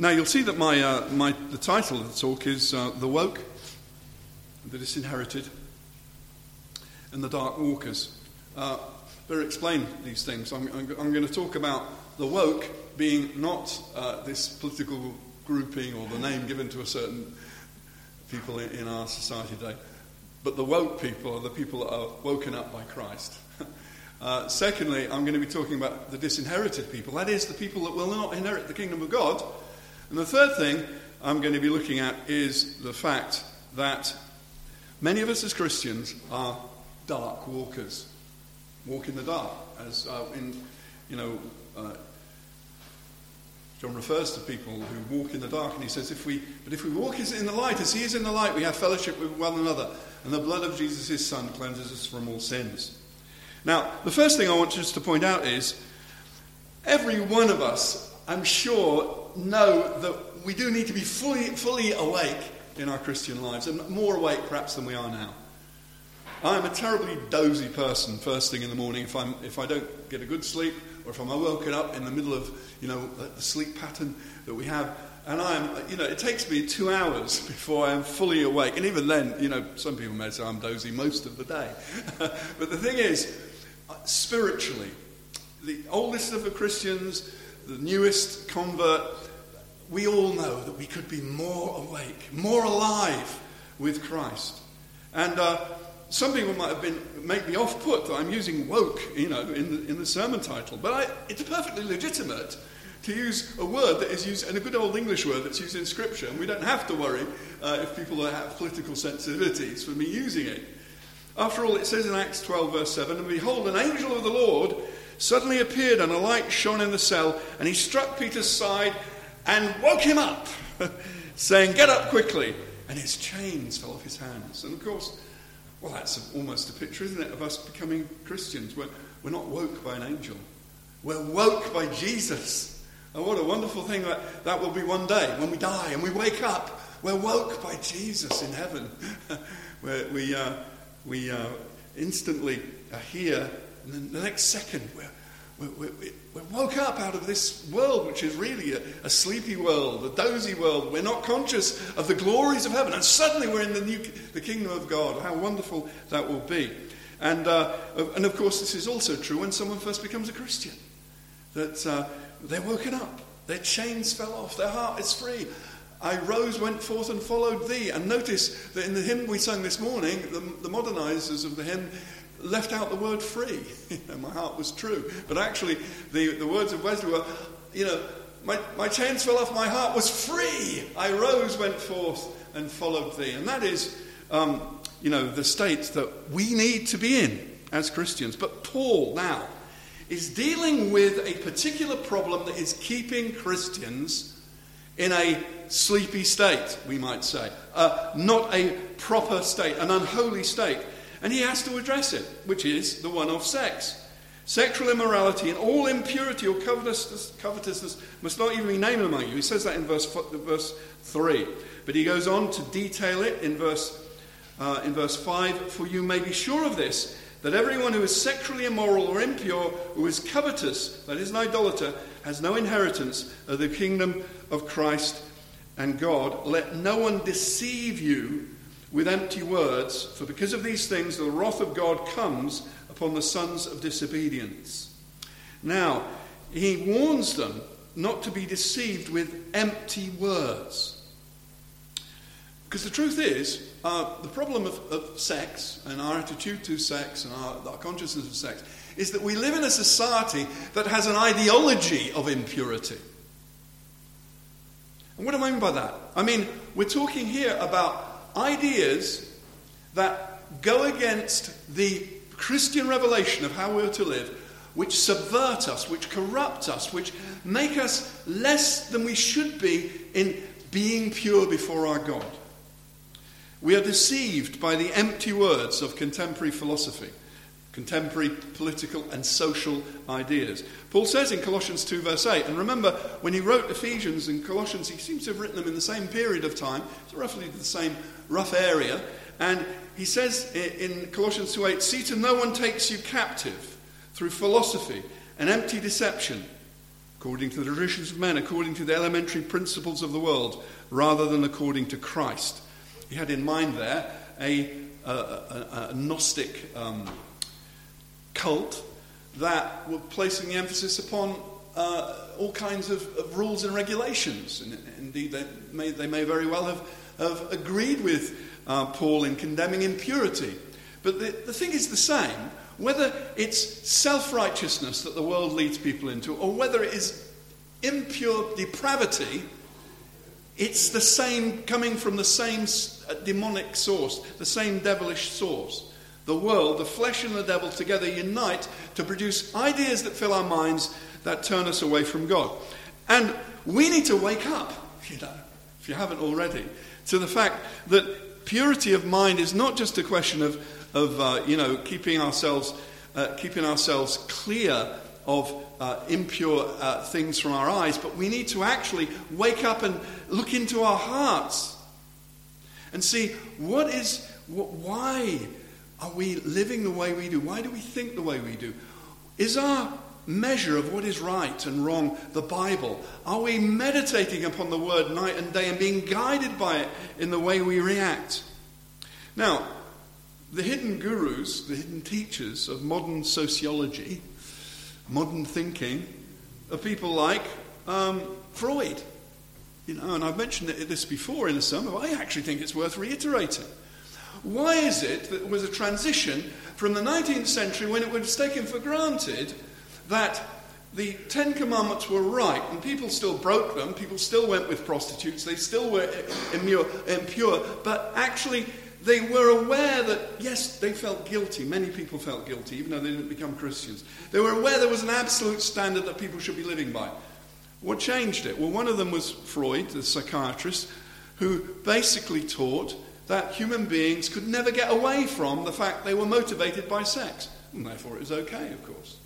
Now, you'll see that my, uh, my, the title of the talk is uh, The Woke, the Disinherited, and the Dark Walkers. Uh, better explain these things. I'm, I'm, I'm, going to talk about the woke being not uh, this political grouping or the name given to a certain people in, in our society today, but the woke people are the people that are woken up by Christ. Uh, secondly, I'm going to be talking about the disinherited people. That is, the people that will not inherit the kingdom of God. And the third thing I'm going to be looking at is the fact that many of us as Christians are dark walkers, walk in the dark. As uh, in, you know, uh, John refers to people who walk in the dark, and he says, "If we, but if we walk in the light, as He is in the light, we have fellowship with one another, and the blood of Jesus, His Son, cleanses us from all sins." Now, the first thing I want just to point out is every one of us, I'm sure, know that we do need to be fully, fully awake in our Christian lives, and more awake perhaps than we are now. I'm a terribly dozy person first thing in the morning if, I'm, if I don't get a good sleep or if I'm woken up in the middle of you know, the sleep pattern that we have. And I'm, you know, it takes me two hours before I'm fully awake. And even then, you know, some people may say I'm dozy most of the day. but the thing is, uh, spiritually. The oldest of the Christians, the newest convert, we all know that we could be more awake, more alive with Christ. And uh, some people might have been make me off put that I'm using woke, you know, in the, in the sermon title, but I, it's perfectly legitimate to use a word that is used, and a good old English word that's used in Scripture, and we don't have to worry uh, if people have political sensitivities for me using it. After all, it says in Acts 12, verse 7 And behold, an angel of the Lord suddenly appeared, and a light shone in the cell, and he struck Peter's side and woke him up, saying, Get up quickly. And his chains fell off his hands. And of course, well, that's almost a picture, isn't it, of us becoming Christians. We're, we're not woke by an angel, we're woke by Jesus. And what a wonderful thing that, that will be one day when we die and we wake up. We're woke by Jesus in heaven. Where we, uh, we uh, instantly are here, and then the next second we're, we're, we're, woke up out of this world, which is really a, a, sleepy world, a dozy world. We're not conscious of the glories of heaven, and suddenly we're in the, new, the kingdom of God. How wonderful that will be. And, uh, and of course, this is also true when someone first becomes a Christian, that uh, they're woken up, their chains fell off, their heart is free. I rose, went forth, and followed thee. And notice that in the hymn we sang this morning, the, the modernizers of the hymn left out the word free. my heart was true. But actually, the, the words of Wesley were, you know, my, my chains fell off, my heart was free. I rose, went forth, and followed thee. And that is, um, you know, the state that we need to be in as Christians. But Paul now is dealing with a particular problem that is keeping Christians in a sleepy state, we might say, uh, not a proper state, an unholy state. And he has to address it, which is the one of sex. Sexual immorality and all impurity or covetousness, covetousness must not even be named among you. He says that in verse, verse 3. But he goes on to detail it in verse, uh, in verse 5 For you may be sure of this, that everyone who is sexually immoral or impure, who is covetous, that is an idolater, has no inheritance of the kingdom of Christ and God. Let no one deceive you with empty words, for because of these things the wrath of God comes upon the sons of disobedience. Now, he warns them not to be deceived with empty words. Because the truth is, uh, the problem of, of, sex and our attitude to sex and our, our consciousness of sex is that we live in a society that has an ideology of impurity. And what do I mean by that? I mean, we're talking here about ideas that go against the Christian revelation of how we're to live, which subvert us, which corrupt us, which make us less than we should be in being pure before our God. We are deceived by the empty words of contemporary philosophy, contemporary political and social ideas. Paul says in Colossians 2, verse 8, and remember, when he wrote Ephesians and Colossians, he seems to have written them in the same period of time, it's roughly the same rough area. And he says in Colossians 2:8, See to no one takes you captive through philosophy and empty deception according to the traditions of men, according to the elementary principles of the world, rather than according to Christ. He had in mind there a, a, a, a Gnostic um, cult that were placing the emphasis upon uh, all kinds of, of, rules and regulations. And indeed, they may, they may very well have, have agreed with uh, Paul in condemning impurity. But the, the thing is the same whether it's self righteousness that the world leads people into, or whether it is impure depravity, it's the same, coming from the same uh, demonic source, the same devilish source. The world, the flesh and the devil together unite to produce ideas that fill our minds that turn us away from God. And we need to wake up, you know, if you haven't already, to the fact that purity of mind is not just a question of of uh, you know keeping ourselves uh, keeping ourselves clear of uh, impure uh, things from our eyes, but we need to actually wake up and look into our hearts and see what is why are we living the way we do? Why do we think the way we do? Is our measure of what is right and wrong the Bible? Are we meditating upon the Word night and day and being guided by it in the way we react? Now, the hidden gurus, the hidden teachers of modern sociology, modern thinking, are people like um, Freud. You know, and I've mentioned this before in a sermon, but I actually think it's worth reiterating. Why is it that there was a transition from the 19th century when it was taken for granted that the Ten Commandments were right, and people still broke them, people still went with prostitutes, they still were impure, impure but actually they were aware that, yes, they felt guilty. Many people felt guilty, even though they didn't become Christians. They were aware there was an absolute standard that people should be living by. What changed it? Well, one of them was Freud, the psychiatrist, who basically taught that human beings could never get away from the fact they were motivated by sex. And therefore, it was okay, of course.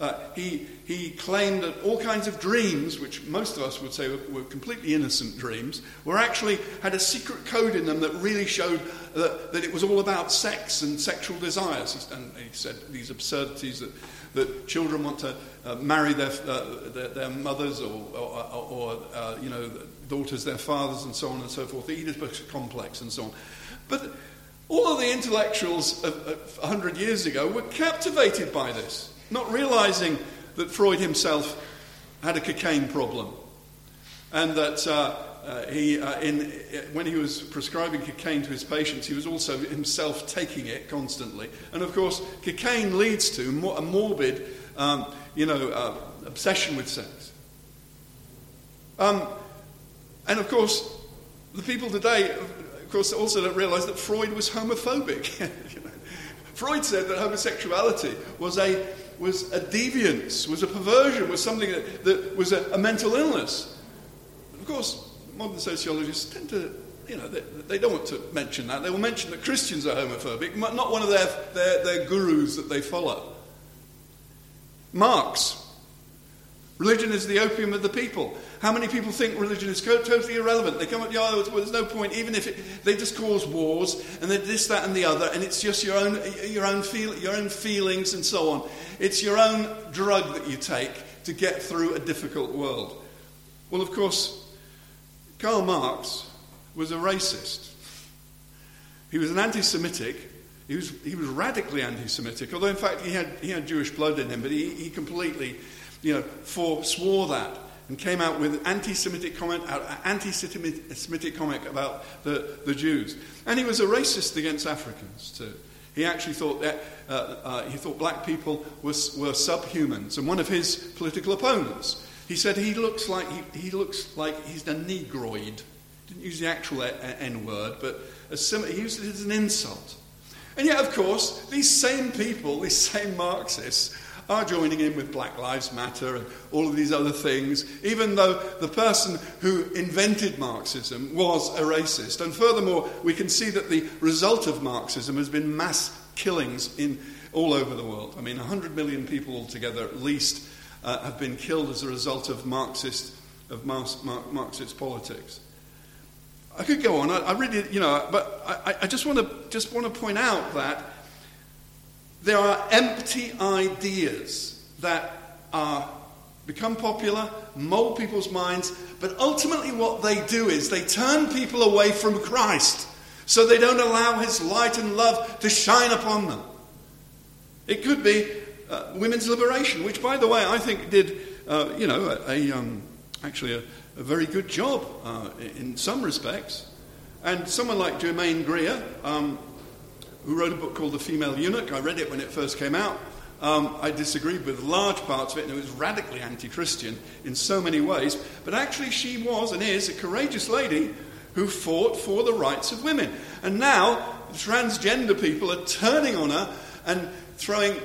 Uh, he, he claimed that all kinds of dreams, which most of us would say were, were, completely innocent dreams, were actually had a secret code in them that really showed that, that it was all about sex and sexual desires. And he said these absurdities that, that children want to uh, marry their, uh, their, their, mothers or, or, or uh, you know, daughters their fathers and so on and so forth, the Oedipus complex and so on. But all of the intellectuals of, of 100 years ago were captivated by this not realizing that Freud himself had a cocaine problem and that uh, uh, he, uh, in, when he was prescribing cocaine to his patients, he was also himself taking it constantly. And of course, cocaine leads to a morbid, um, you know, uh, obsession with sex. Um, and of course, the people today, of course, also don't realize that Freud was homophobic. you know? Freud said that homosexuality was a was a deviance, was a perversion, was something that, that was a, a, mental illness. Of course, modern sociologists tend to, you know, they, they, don't want to mention that. They will mention that Christians are homophobic, not one of their, their, their gurus that they follow. Marx, religion is the opium of the people. How many people think religion is totally irrelevant? They come up, yeah, well, there's no point, even if it, they just cause wars and they this, that, and the other, and it's just your own, your own, feel, your own feelings and so on. It's your own drug that you take to get through a difficult world. Well, of course, Karl Marx was a racist. He was an anti Semitic. He was, he was radically anti Semitic, although in fact he had, he had Jewish blood in him, but he, he completely you know, forswore that and came out with anti-Semitic comment, uh, anti-Semitic comic about the, the Jews. And he was a racist against Africans too. He actually thought that uh, uh, he thought black people was, were subhumans. And one of his political opponents, he said he looks like he, he looks like he's a negroid. Didn't use the actual N word, but sim- he used it as an insult. And yet, of course, these same people, these same Marxists, are joining in with Black Lives Matter and all of these other things, even though the person who invented Marxism was a racist. And furthermore, we can see that the result of Marxism has been mass killings in all over the world. I mean, 100 million people altogether, at least, uh, have been killed as a result of Marxist, of Marxist politics. I could go on. I, I really, you know, but I, I just want to just want to point out that there are empty ideas that are become popular, mold people's minds, but ultimately what they do is they turn people away from Christ so they don't allow his light and love to shine upon them. It could be uh, women's liberation, which, by the way, I think did, uh, you know, a, a um, actually a, a, very good job uh, in some respects. And someone like Germaine Greer, um, who wrote a book called The Female Eunuch, I read it when it first came out. Um, I disagreed with large parts of it, and it was radically anti Christian in so many ways. But actually, she was and is a courageous lady who fought for the rights of women. And now, transgender people are turning on her and throwing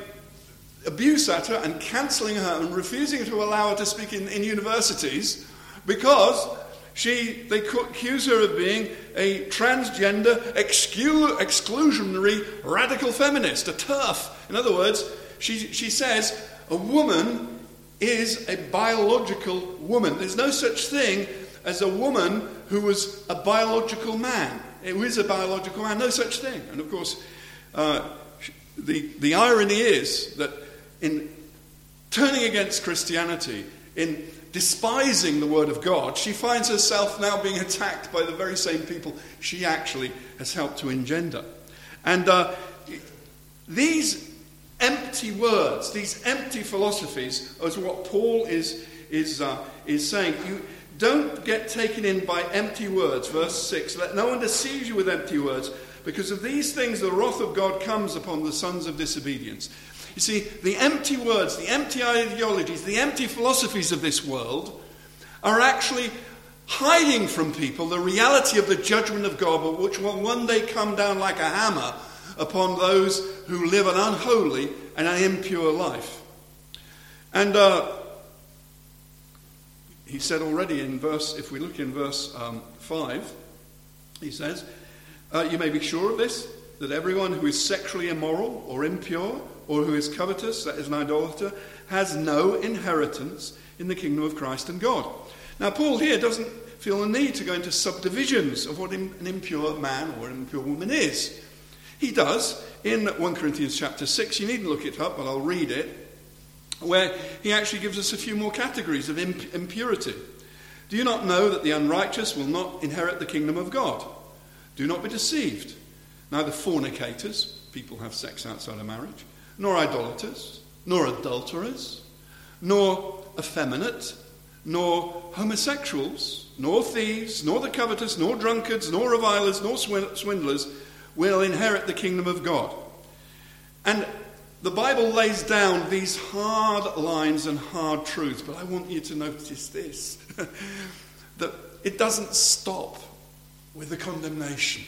abuse at her and cancelling her and refusing to allow her to speak in, in universities because she, they accuse her of being a transgender, exclu- exclusionary, radical feminist, a TERF. In other words, she, she says a woman is a biological woman. There's no such thing as a woman who was a biological man. It was a biological man, no such thing. And of course, uh, the, the irony is that in turning against Christianity, in despising the Word of God, she finds herself now being attacked by the very same people she actually has helped to engender. And uh, these empty words, these empty philosophies, is what Paul is, is, uh, is saying. You don't get taken in by empty words. Verse 6 Let no one deceive you with empty words, because of these things the wrath of God comes upon the sons of disobedience. You see, the empty words, the empty ideologies, the empty philosophies of this world are actually hiding from people the reality of the judgment of God, which will one day come down like a hammer upon those who live an unholy and an impure life. And uh, he said already in verse, if we look in verse um, 5, he says, uh, You may be sure of this, that everyone who is sexually immoral or impure or who is covetous, that is an idolater, has no inheritance in the kingdom of Christ and God. Now, Paul here doesn't feel the need to go into subdivisions of what an impure man or an impure woman is. He does in 1 Corinthians chapter 6. You needn't look it up, but I'll read it, where he actually gives us a few more categories of imp- impurity. Do you not know that the unrighteous will not inherit the kingdom of God? Do not be deceived. Neither fornicators, people have sex outside of marriage, nor idolaters, nor adulterers, nor effeminate, nor homosexuals, nor thieves, nor the covetous, nor drunkards, nor revilers, nor swindlers will inherit the kingdom of God. And the Bible lays down these hard lines and hard truths, but I want you to notice this that it doesn't stop with the condemnation.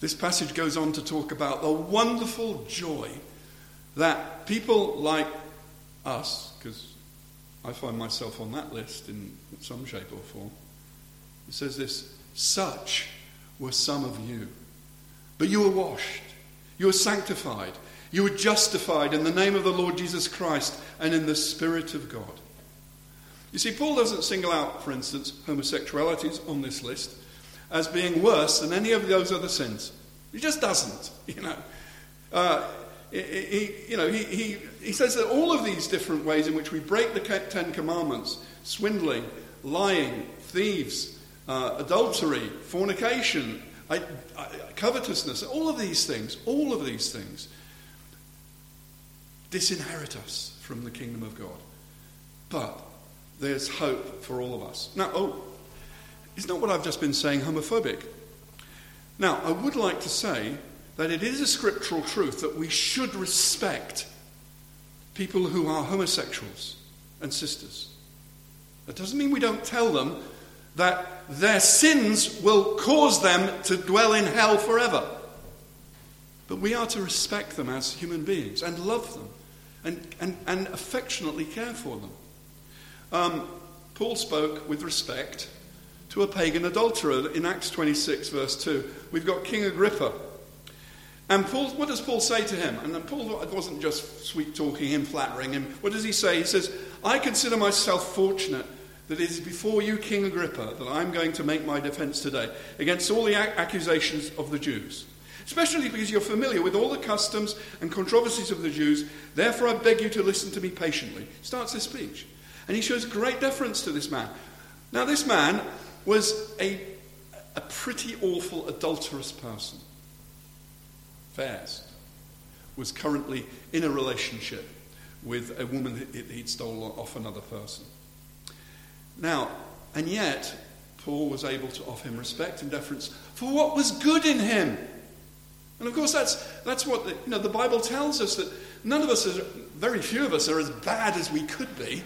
This passage goes on to talk about the wonderful joy that people like us, because I find myself on that list in some shape or form, it says this such were some of you. But you were washed, you were sanctified, you were justified in the name of the Lord Jesus Christ and in the Spirit of God. You see, Paul doesn't single out, for instance, homosexualities on this list as being worse than any of those other sins. He just doesn't, you know. Uh, he, you know, he, he, he says that all of these different ways in which we break the Ten Commandments swindling, lying, thieves, uh, adultery, fornication, I, I, covetousness, all of these things, all of these things disinherit us from the kingdom of God. But there's hope for all of us. Now, oh, is not what I've just been saying homophobic? Now, I would like to say that it is a scriptural truth that we should respect people who are homosexuals and sisters. That doesn't mean we don't tell them that their sins will cause them to dwell in hell forever. But we are to respect them as human beings and love them and, and, and affectionately care for them. Um, Paul spoke with respect a pagan adulterer in Acts 26, verse 2. We've got King Agrippa. And Paul, what does Paul say to him? And Paul wasn't just sweet talking him, flattering him. What does he say? He says, I consider myself fortunate that it is before you, King Agrippa, that I'm going to make my defense today against all the accusations of the Jews. especially because you're familiar with all the customs and controversies of the Jews. Therefore, I beg you to listen to me patiently. Starts his speech. And he shows great deference to this man. Now, this man was a, a pretty awful, adulterous person. Fast was currently in a relationship with a woman that he'd stolen off another person. Now, and yet, Paul was able to offer him respect and deference for what was good in him. And of course, that's, that's what the, you know, the Bible tells us that none of us, are, very few of us, are as bad as we could be.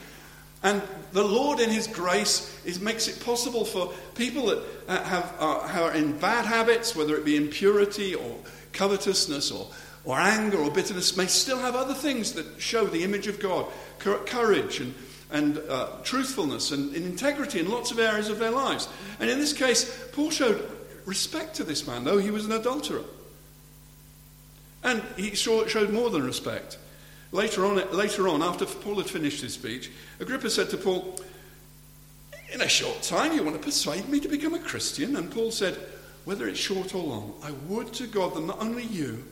And the Lord, in His grace, is, makes it possible for people that uh, have, uh, are in bad habits, whether it be impurity or covetousness or, or anger or bitterness, may still have other things that show the image of God courage and, and uh, truthfulness and, and integrity in lots of areas of their lives. And in this case, Paul showed respect to this man, though he was an adulterer. And he showed more than respect. Later on, later on, after Paul had finished his speech, Agrippa said to Paul, In a short time, you want to persuade me to become a Christian? And Paul said, Whether it's short or long, I would to God that not only you,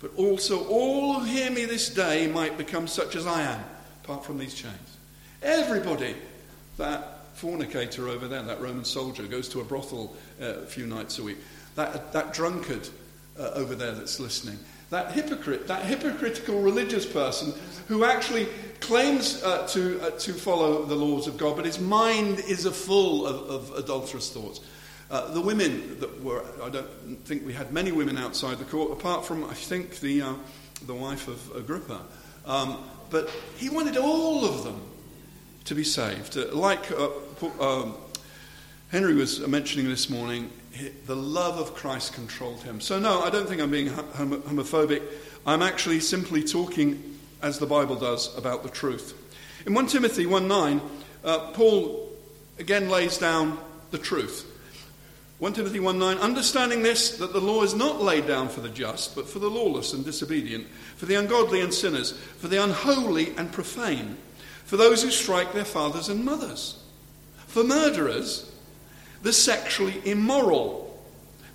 but also all who hear me this day might become such as I am, apart from these chains. Everybody, that fornicator over there, that Roman soldier, goes to a brothel uh, a few nights a week, that, that drunkard uh, over there that's listening, that hypocrite, that hypocritical religious person who actually claims uh, to, uh, to follow the laws of God, but his mind is a full of, of adulterous thoughts. Uh, the women that were, I don't think we had many women outside the court, apart from, I think, the, uh, the wife of Agrippa. Um, but he wanted all of them to be saved. Uh, like uh, um, Henry was mentioning this morning, the love of Christ controlled him. So, no, I don't think I'm being homophobic. I'm actually simply talking, as the Bible does, about the truth. In 1 Timothy 1 9, uh, Paul again lays down the truth. 1 Timothy 1 9, understanding this, that the law is not laid down for the just, but for the lawless and disobedient, for the ungodly and sinners, for the unholy and profane, for those who strike their fathers and mothers, for murderers the sexually immoral,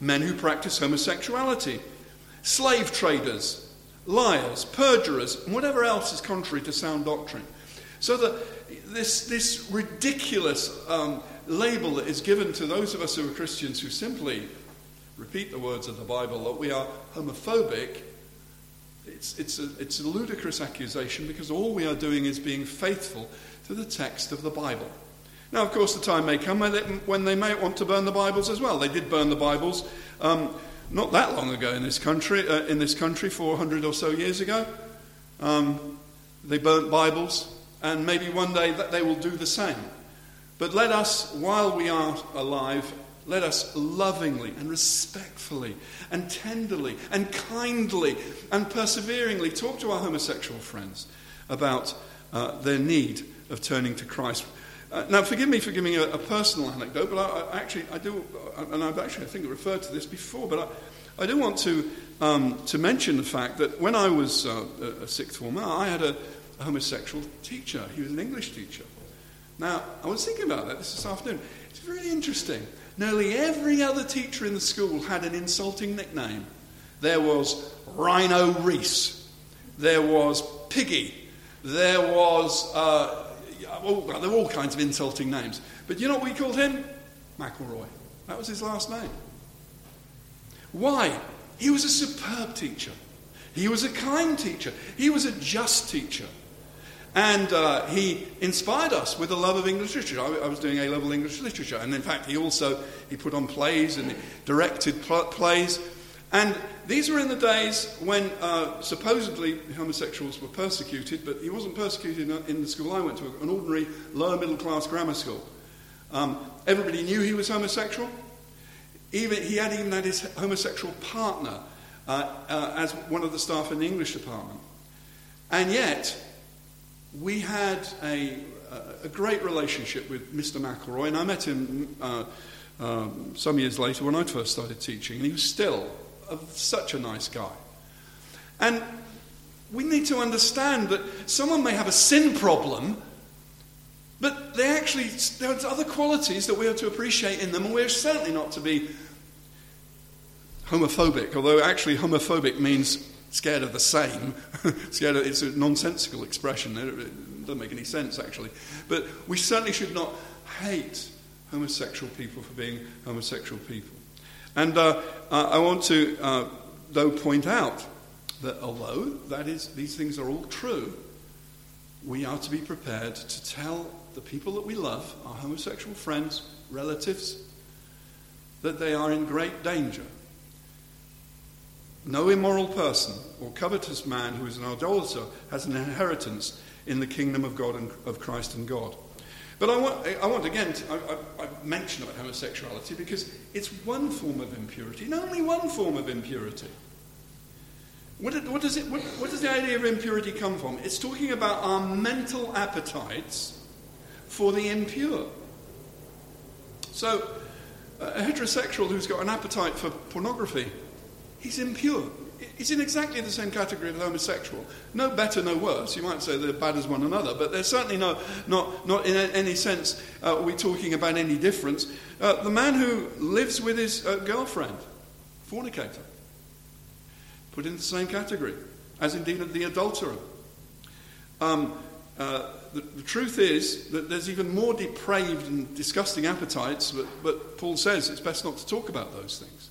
men who practice homosexuality, slave traders, liars, perjurers, and whatever else is contrary to sound doctrine. So that this, this ridiculous um, label that is given to those of us who are Christians who simply repeat the words of the Bible that we are homophobic, it's, it's, a, it's a ludicrous accusation because all we are doing is being faithful to the text of the Bible. Now, of course, the time may come when they may want to burn the Bibles as well. They did burn the Bibles um, not that long ago in this country, uh, in this country 400 or so years ago. Um, they burnt Bibles, and maybe one day they will do the same. But let us, while we are alive, let us lovingly and respectfully and tenderly and kindly and perseveringly talk to our homosexual friends about uh, their need of turning to Christ. Uh, now, forgive me for giving a, a personal anecdote, but I, I, actually I do, and I've actually I think referred to this before, but I, I do want to um, to mention the fact that when I was uh, a sixth former, I had a, a, homosexual teacher. He was an English teacher. Now, I was thinking about that this, this afternoon. It's really interesting. Nearly every other teacher in the school had an insulting nickname. There was Rhino Reese. There was Piggy. There was uh, there were all kinds of insulting names. But you know what we called him? McElroy. That was his last name. Why? He was a superb teacher. He was a kind teacher. He was a just teacher. And uh, he inspired us with a love of English literature. I, I, was doing A-level English literature. And in fact, he also he put on plays and directed pl- plays. And these were in the days when uh, supposedly homosexuals were persecuted, but he wasn't persecuted in the school I went to, an ordinary lower middle class grammar school. Um, everybody knew he was homosexual. Even, he had even had his homosexual partner uh, uh, as one of the staff in the English department. And yet, we had a, a great relationship with Mr. McElroy, and I met him uh, um, some years later when I first started teaching, and he was still of such a nice guy. And we need to understand that someone may have a sin problem, but they actually, there's other qualities that we have to appreciate in them, and we're certainly not to be homophobic, although actually homophobic means scared of the same. scared of, it's a nonsensical expression. It doesn't make any sense, actually. But we certainly should not hate homosexual people for being homosexual people. And uh, I want to, uh, though, point out that although that is, these things are all true, we are to be prepared to tell the people that we love, our homosexual friends, relatives, that they are in great danger. No immoral person or covetous man who is an idolater has an inheritance in the kingdom of God and of Christ and God. But I want, I want again, to, I, I, I mention about homosexuality because it's one form of impurity, and only one form of impurity. What, what, does it, what, what does the idea of impurity come from? It's talking about our mental appetites for the impure. So, a heterosexual who's got an appetite for pornography, he's impure. He's in exactly the same category as homosexual. No better, no worse. You might say they're bad as one another, but there's certainly no, not, not in any sense uh, are we talking about any difference. Uh, the man who lives with his uh, girlfriend, fornicator, put in the same category, as indeed the adulterer. Um, uh, the, the, truth is that there's even more depraved and disgusting appetites, but, but Paul says it's best not to talk about those things.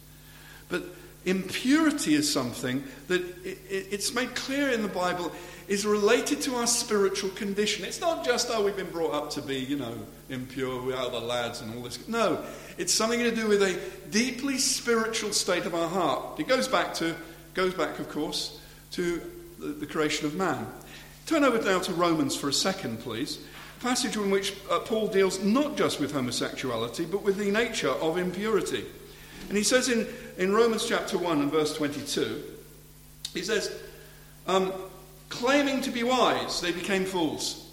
But impurity is something that it, it, it's made clear in the Bible is related to our spiritual condition. It's not just, oh, we've been brought up to be, you know, impure, we are the lads and all this. No, it's something to do with a deeply spiritual state of our heart. It goes back to goes back, of course, to the, the creation of man. Turn over now to Romans for a second, please. A passage in which uh, Paul deals not just with homosexuality, but with the nature of impurity. And he says in, in Romans chapter 1 and verse 22, he says, um, claiming to be wise, they became fools.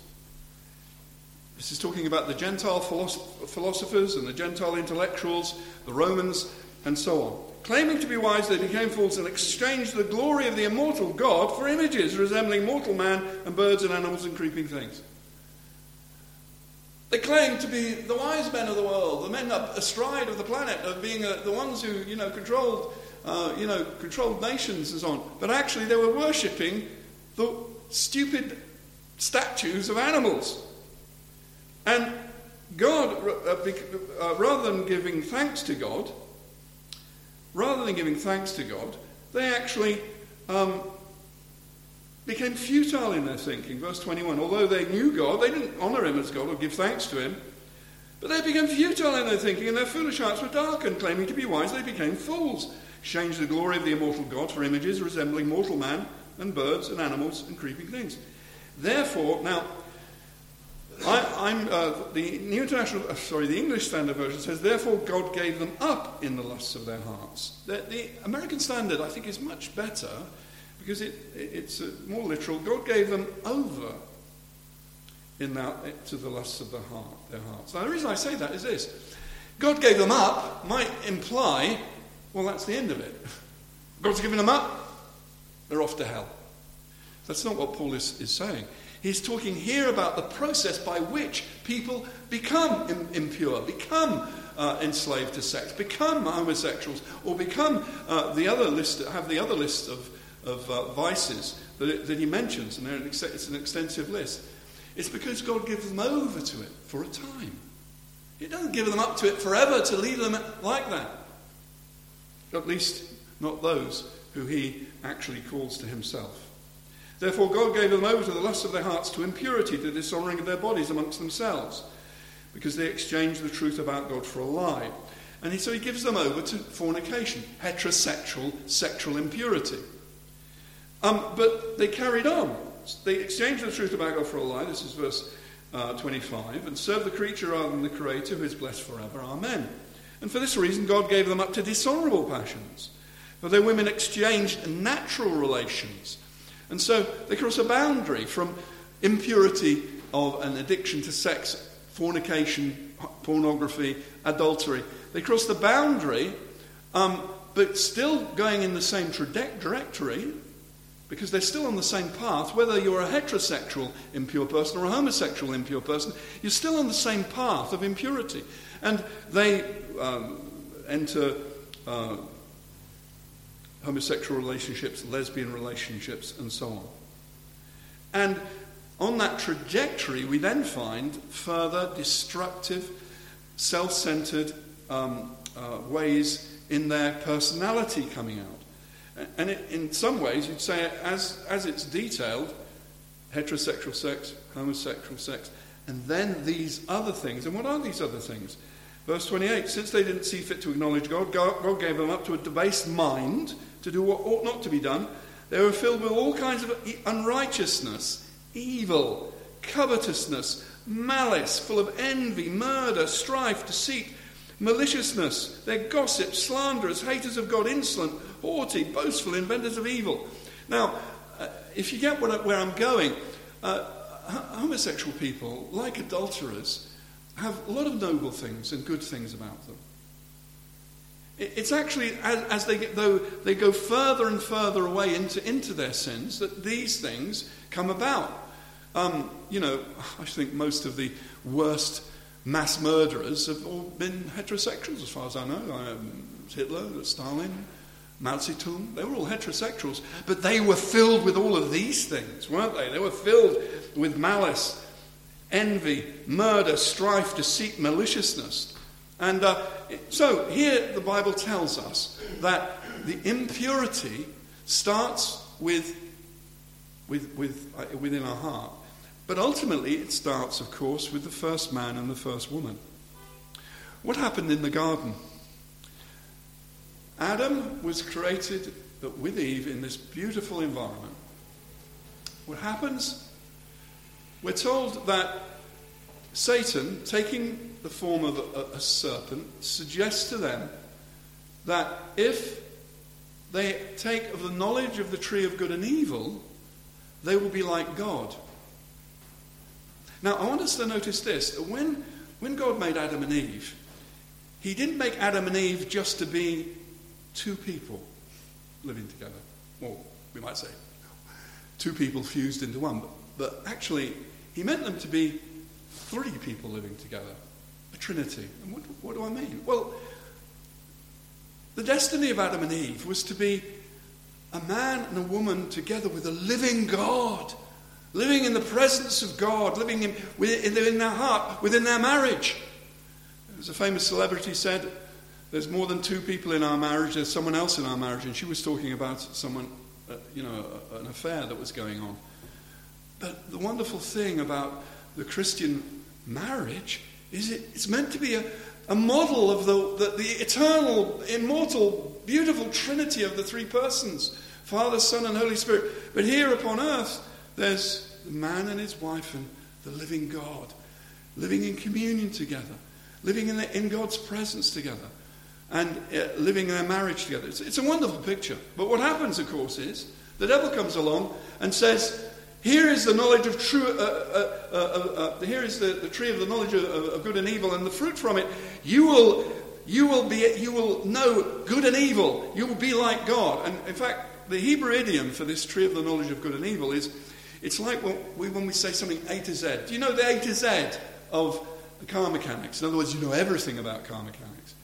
This is talking about the Gentile philosophers and the Gentile intellectuals, the Romans, and so on. Claiming to be wise, they became fools and exchanged the glory of the immortal God for images resembling mortal man and birds and animals and creeping things. They claimed to be the wise men of the world, the men up astride of the planet, of being uh, the ones who, you know, controlled, uh, you know, controlled nations and so on. But actually, they were worshipping the stupid statues of animals. And God, uh, uh rather than giving thanks to God, rather than giving thanks to God, they actually um, became futile in their thinking. Verse 21 Although they knew God, they didn't honour him as God or give thanks to him, but they became futile in their thinking, and their foolish hearts were darkened. Claiming to be wise, they became fools, exchanged the glory of the immortal God for images resembling mortal man and birds and animals and creeping things. Therefore, now, I, am uh, the New International, uh, sorry, the English Standard Version says, therefore God gave them up in the lusts of their hearts. The, the American Standard, I think, is much better because it, it, it's more literal. God gave them over in that, to the lusts of their, heart, their hearts. Now, the reason I say that is this God gave them up might imply, well, that's the end of it. God's given them up, they're off to hell. That's not what Paul is, is saying. He's talking here about the process by which people become impure, become uh, enslaved to sex, become homosexuals, or become uh, the other list, have the other list of, of uh, vices that, that, he mentions, and it's an extensive list. It's because God gives them over to it for a time. He doesn't give them up to it forever to leave them like that. At least, not those who he actually calls to himself. Therefore, God gave them over to the lust of their hearts, to impurity, to dishonouring of their bodies amongst themselves, because they exchanged the truth about God for a lie. And so he gives them over to fornication, heterosexual sexual impurity. Um, but they carried on. They exchanged the truth about God for a lie. This is verse uh, 25. And served the creature rather than the Creator, who is blessed forever. Amen. And for this reason, God gave them up to dishonourable passions. For their women exchanged natural relations and so they cross a boundary from impurity of an addiction to sex, fornication, pornography, adultery. They cross the boundary, um, but still going in the same trajectory because they're still on the same path. Whether you're a heterosexual impure person or a homosexual impure person, you're still on the same path of impurity. And they um, enter uh, homosexual relationships, lesbian relationships, and so on. And on that trajectory, we then find further destructive, self centered um, uh, ways in their personality coming out. And it, in some ways, you'd say, as, as it's detailed, heterosexual sex, homosexual sex, and then these other things. And what are these other things? Verse 28 Since they didn't see fit to acknowledge God, God gave them up to a debased mind to do what ought not to be done. They were filled with all kinds of unrighteousness, evil, covetousness, malice, full of envy, murder, strife, deceit, maliciousness. They're gossips, slanderers, haters of God, insolent, haughty, boastful, inventors of evil. Now, uh, if you get where I'm going, uh, homosexual people, like adulterers, have a lot of noble things and good things about them. It's actually as, as they get, though they go further and further away into, into their sins that these things come about. Um, you know, I think most of the worst mass murderers have all been heterosexuals, as far as I know. Um, Hitler, Stalin, Mao Zedong, they were all heterosexuals, but they were filled with all of these things, weren't they? They were filled with malice, envy, murder, strife, deceit, maliciousness. And uh, so here the Bible tells us that the impurity starts with, with, with, uh, within our heart. But ultimately, it starts, of course, with the first man and the first woman. What happened in the garden? Adam was created with Eve in this beautiful environment. What happens? We're told that Satan, taking the form of a, a serpent, suggests to them that if they take of the knowledge of the tree of good and evil, they will be like God. Now, I want us to notice this when, when God made Adam and Eve, he didn't make Adam and Eve just to be two people living together. Or we might say two people fused into one. But, but actually, he meant them to be three people living together, a trinity. And what, what do I mean? Well, the destiny of Adam and Eve was to be a man and a woman together with a living God living in the presence of God, living in, within their heart, within their marriage. As a famous celebrity said, there's more than two people in our marriage, there's someone else in our marriage. And she was talking about someone, uh, you know, an affair that was going on. But the wonderful thing about the Christian marriage is it, it's meant to be a, a model of the, the, the eternal, immortal, beautiful trinity of the three persons Father, Son, and Holy Spirit. But here upon earth, there's the man and his wife and the living God, living in communion together, living in, the, in God's presence together, and uh, living their marriage together. It's, it's a wonderful picture. But what happens, of course, is the devil comes along and says, here is the knowledge of true, uh, uh, uh, uh, uh here is the, the, tree of the knowledge of, of, good and evil, and the fruit from it. You will, you will be, you will know good and evil. You will be like God. And in fact, the Hebrew idiom for this tree of the knowledge of good and evil is it's like when we, when we say something A to Z. Do you know the A to Z of car mechanics? In other words, you know everything about car mechanics.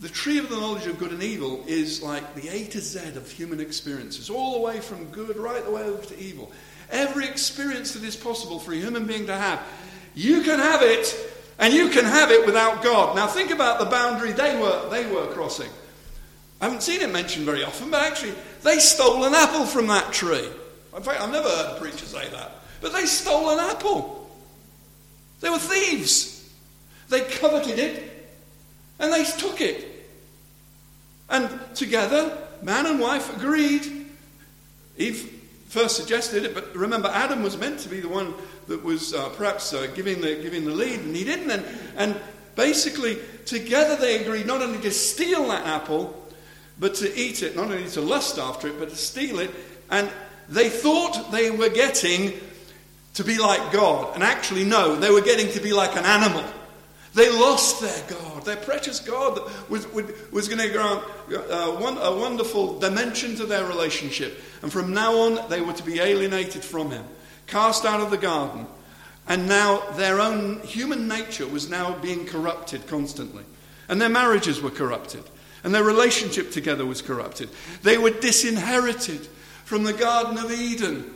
The tree of the knowledge of good and evil is like the A to Z of human experiences, all the way from good right the way over to evil. Every experience that is possible for a human being to have, you can have it, and you can have it without God. Now think about the boundary they were, they were crossing. I haven't seen it mentioned very often, but actually, they stole an apple from that tree. In fact, I've never heard a preacher say that. But they stole an apple. They were thieves. They coveted it and they took it. And together, man and wife agreed. Eve first suggested it, but remember, Adam was meant to be the one that was uh, perhaps uh, giving, the, giving the lead, and he didn't. And, and basically, together they agreed not only to steal that apple, but to eat it, not only to lust after it, but to steal it. And they thought they were getting to be like God, and actually, no, they were getting to be like an animal. They lost their God, their precious God that was, was going to grant uh, a wonderful dimension to their relationship. And from now on, they were to be alienated from Him, cast out of the garden. And now their own human nature was now being corrupted constantly. And their marriages were corrupted. And their relationship together was corrupted. They were disinherited from the Garden of Eden.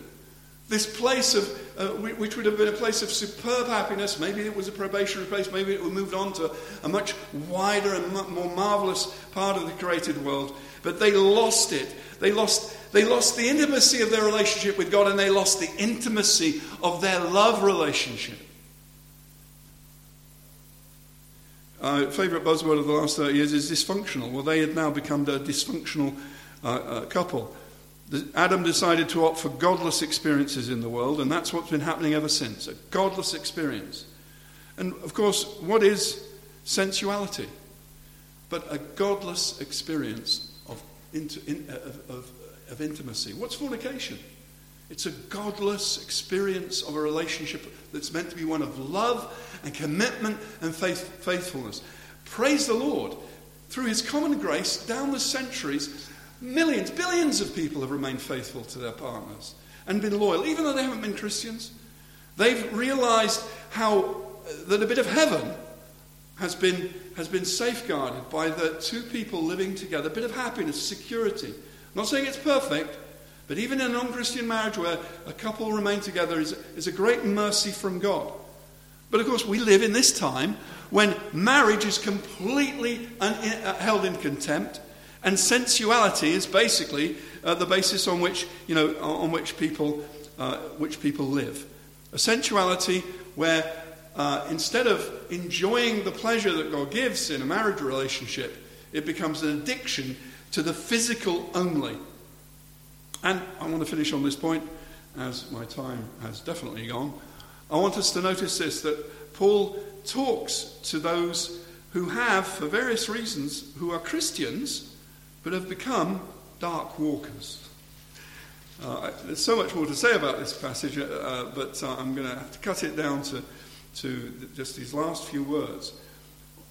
This place of, uh, which would have been a place of superb happiness, maybe it was a probationary place, maybe it moved on to a much wider and more marvelous part of the created world. But they lost it. They lost, they lost the intimacy of their relationship with God and they lost the intimacy of their love relationship. Uh, favourite buzzword of the last 30 years is dysfunctional. Well, they had now become a dysfunctional uh, uh, couple. Adam decided to opt for godless experiences in the world, and that's what's been happening ever since a godless experience. And of course, what is sensuality? But a godless experience of, in, uh, of, of, of intimacy. What's fornication? It's a godless experience of a relationship that's meant to be one of love and commitment and faith, faithfulness. Praise the Lord. Through his common grace, down the centuries, millions, billions of people have remained faithful to their partners and been loyal, even though they haven't been Christians. They've realized how uh, that a bit of heaven has been, has been safeguarded by the two people living together, a bit of happiness, security. I'm not saying it's perfect, but even in a non Christian marriage where a couple remain together is, is a great mercy from God. But of course, we live in this time when marriage is completely un- uh, held in contempt, and sensuality is basically uh, the basis on which, you know, on which people, uh, which people live. A sensuality where uh, instead of enjoying the pleasure that God gives in a marriage relationship, it becomes an addiction to the physical only. And I want to finish on this point, as my time has definitely gone. I want us to notice this that Paul talks to those who have, for various reasons, who are Christians, but have become dark walkers. Uh, there's so much more to say about this passage, uh, but uh, I'm going to have to cut it down to, to just these last few words.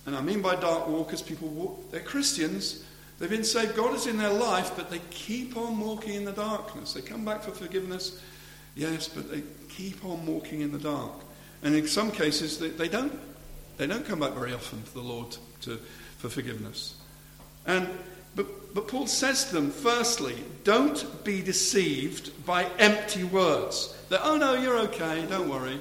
And I mean by dark walkers, people, walk, they're Christians, they've been saved, God is in their life, but they keep on walking in the darkness. They come back for forgiveness, yes, but they keep on walking in the dark. And in some cases, they, they don't. They don't come back very often to the Lord to, for forgiveness. And, but, but Paul says to them, firstly, don't be deceived by empty words. That, oh no, you're okay, don't worry.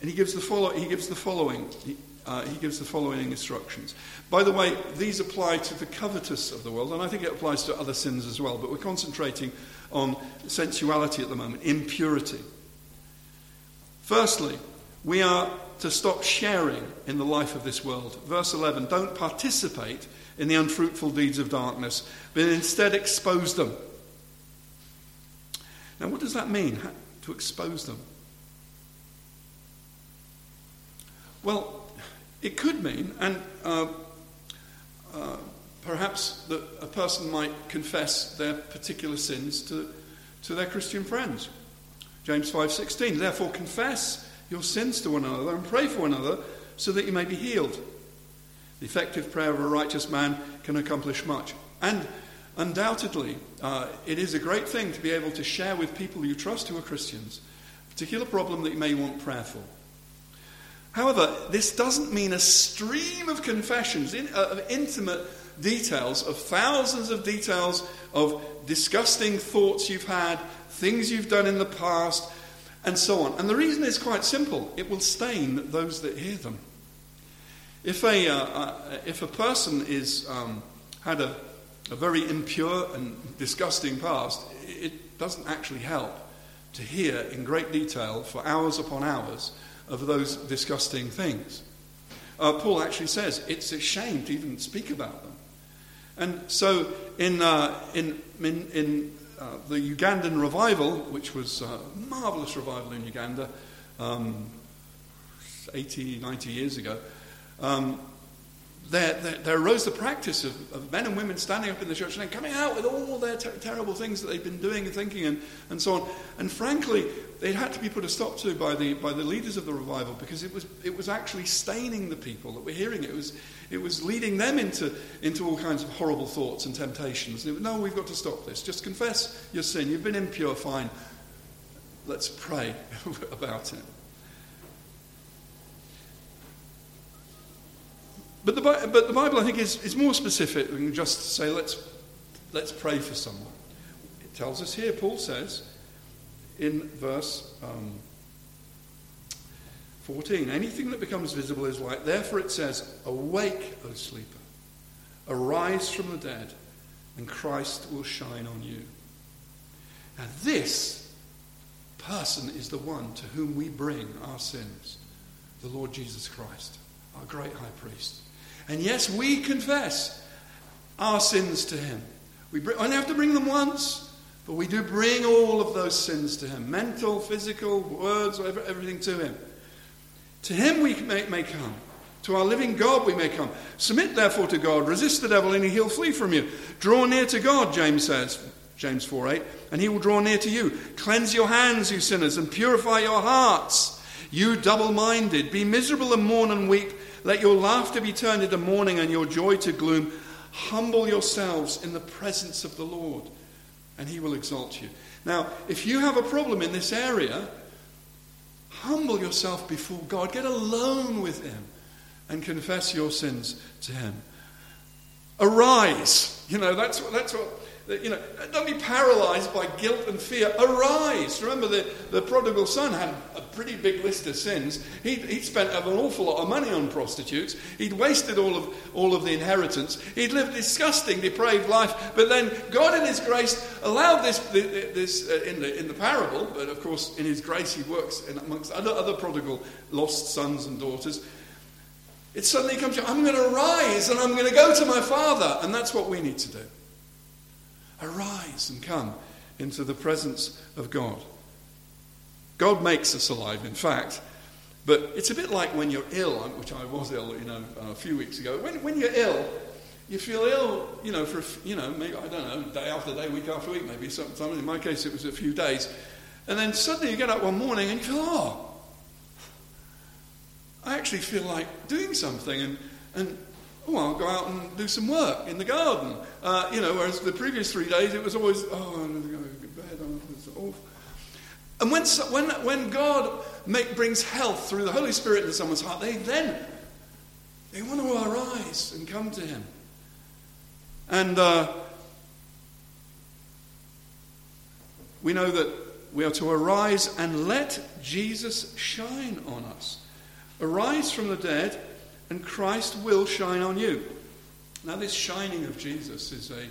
And he gives the, follow, he gives the following. He, uh, he gives the following instructions. By the way, these apply to the covetous of the world, and I think it applies to other sins as well, but we're concentrating on sensuality at the moment, impurity. Firstly, we are to stop sharing in the life of this world. Verse 11 don't participate in the unfruitful deeds of darkness, but instead expose them. Now, what does that mean, to expose them? Well, it could mean, and uh, uh, perhaps that a person might confess their particular sins to, to their Christian friends. James 5:16 Therefore confess your sins to one another and pray for one another so that you may be healed. The effective prayer of a righteous man can accomplish much. And undoubtedly, uh, it is a great thing to be able to share with people you trust who are Christians a particular problem that you may want prayer for. However, this doesn't mean a stream of confessions, in, uh, of intimate details, of thousands of details of disgusting thoughts you've had, things you've done in the past, and so on. And the reason is quite simple it will stain those that hear them. If a, uh, uh, if a person is, um, had a, a very impure and disgusting past, it doesn't actually help to hear in great detail for hours upon hours of those disgusting things. Uh, Paul actually says it's a shame to even speak about them. And so, in, uh, in, in, in uh, the Ugandan revival, which was a marvelous revival in Uganda um, 80, 90 years ago, um, there, there, there, arose the practice of, of, men and women standing up in the church and coming out with all their ter- terrible things that they've been doing and thinking and, and so on. And frankly, they had to be put a stop to by the, by the leaders of the revival because it was, it was actually staining the people that were hearing it. It was, it was leading them into, into all kinds of horrible thoughts and temptations. And was, no, we've got to stop this. Just confess your sin. You've been impure, fine. Let's pray about it. But, the, but the Bible, I think, is, is more specific than just say, let's, let's pray for someone. It tells us here, Paul says in verse um, 14 anything that becomes visible is light. Therefore, it says, Awake, O sleeper, arise from the dead, and Christ will shine on you. Now, this person is the one to whom we bring our sins the Lord Jesus Christ, our great high priest. And yes, we confess our sins to him. We only have to bring them once, but we do bring all of those sins to him mental, physical, words, everything to him. To him we may, may come. To our living God we may come. Submit therefore to God, resist the devil, and he'll flee from you. Draw near to God, James says, James 4 8, and he will draw near to you. Cleanse your hands, you sinners, and purify your hearts, you double minded. Be miserable and mourn and weep. Let your laughter be turned into mourning and your joy to gloom. Humble yourselves in the presence of the Lord, and he will exalt you. Now, if you have a problem in this area, humble yourself before God. Get alone with him and confess your sins to him. Arise. You know, that's what, that's what you know, don't be paralyzed by guilt and fear. Arise. Remember, the, the prodigal son had a pretty big list of sins. He'd, he'd spent an awful lot of money on prostitutes. He'd wasted all of, all of the inheritance. He'd lived a disgusting, depraved life. But then God, in His grace, allowed this, this uh, in, the, in the parable. But of course, in His grace, He works amongst other, other prodigal lost sons and daughters. It suddenly comes to you, I'm going to rise and I'm going to go to my father. And that's what we need to do. Arise and come into the presence of God. God makes us alive, in fact. But it's a bit like when you're ill, which I was ill, you know, a few weeks ago. When, when you're ill, you feel ill, you know, for, you know, maybe, I don't know, day after day, week after week, maybe. Sometimes, in my case, it was a few days. And then suddenly you get up one morning and you feel, oh, I actually feel like doing something. And, and oh, I'll go out and do some work in the garden. Uh, you know, whereas the previous three days it was always, oh, I'm going to bed, oh. And when, when, when God make, brings health through the Holy Spirit into someone's heart, they then, they want to arise and come to Him. And uh, we know that we are to arise and let Jesus shine on us. Arise from the dead and Christ will shine on you. Now, this shining of Jesus is a,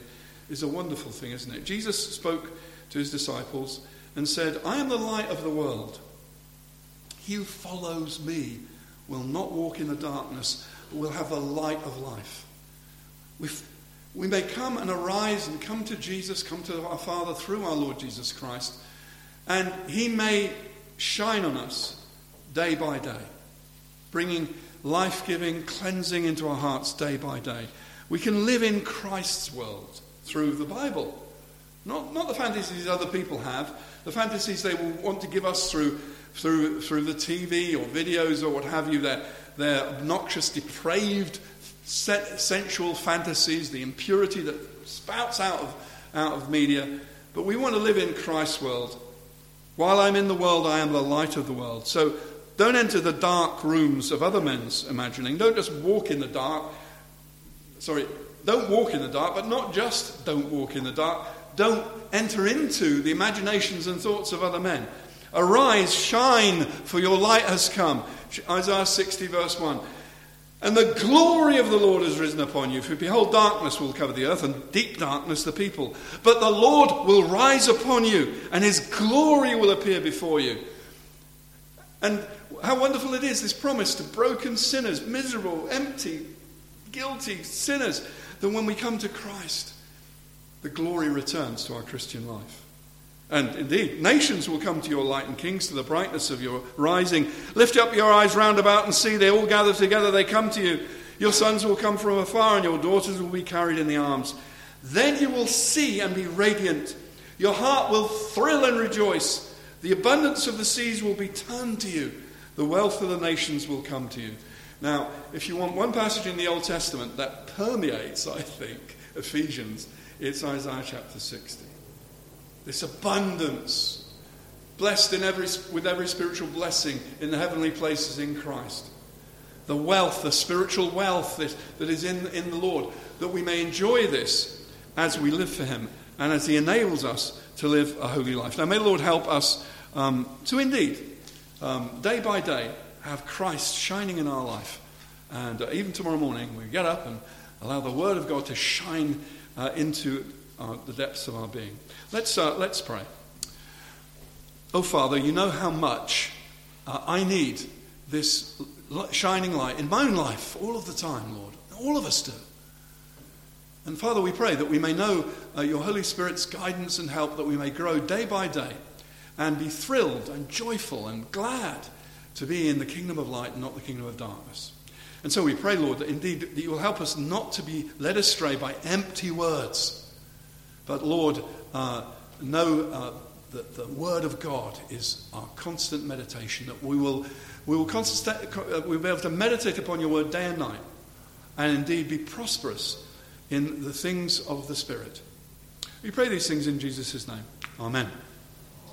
is a wonderful thing, isn't it? Jesus spoke to his disciples and said, I am the light of the world. He who follows me will not walk in the darkness, but will have the light of life. we we may come and arise and come to Jesus, come to our Father through our Lord Jesus Christ, and He may shine on us day by day, bringing life giving, cleansing into our hearts day by day. We can live in Christ's world through the Bible. Not, not the fantasies other people have, the fantasies they will want to give us through, through, through the TV or videos or what have you, their, their obnoxious, depraved, sensual fantasies, the impurity that spouts out of, out of media. But we want to live in Christ's world. While I'm in the world, I am the light of the world. So don't enter the dark rooms of other men's imagining. Don't just walk in the dark. Sorry, don't walk in the dark, but not just don't walk in the dark. Don't enter into the imaginations and thoughts of other men. Arise, shine, for your light has come. Isaiah 60, verse 1. And the glory of the Lord has risen upon you. For behold, darkness will cover the earth, and deep darkness the people. But the Lord will rise upon you, and his glory will appear before you. And how wonderful it is, this promise to broken sinners, miserable, empty, guilty sinners, that when we come to Christ, the glory returns to our Christian life. And indeed, nations will come to your light and kings to the brightness of your rising. Lift up your eyes round about and see, they all gather together, they come to you. Your sons will come from afar, and your daughters will be carried in the arms. Then you will see and be radiant. Your heart will thrill and rejoice. The abundance of the seas will be turned to you. The wealth of the nations will come to you. Now, if you want one passage in the Old Testament that permeates, I think, Ephesians, it's Isaiah chapter 60. This abundance, blessed in every, with every spiritual blessing in the heavenly places in Christ. the wealth, the spiritual wealth that, that is in, in the Lord, that we may enjoy this as we live for Him and as He enables us to live a holy life. Now, may the Lord help us um, to indeed, um, day by day, have Christ shining in our life. And uh, even tomorrow morning, we get up and allow the Word of God to shine uh, into uh, the depths of our being. Let's, uh, let's pray. Oh, Father, you know how much uh, I need this shining light in my own life all of the time, Lord. All of us do. And Father, we pray that we may know uh, your Holy Spirit's guidance and help, that we may grow day by day and be thrilled and joyful and glad to be in the kingdom of light and not the kingdom of darkness. And so we pray, Lord, that indeed that you will help us not to be led astray by empty words, but, Lord, uh, know uh, that the Word of God is our constant meditation, that we will, we will constant, uh, we'll be able to meditate upon your Word day and night, and indeed be prosperous in the things of the Spirit. We pray these things in Jesus' name. Amen.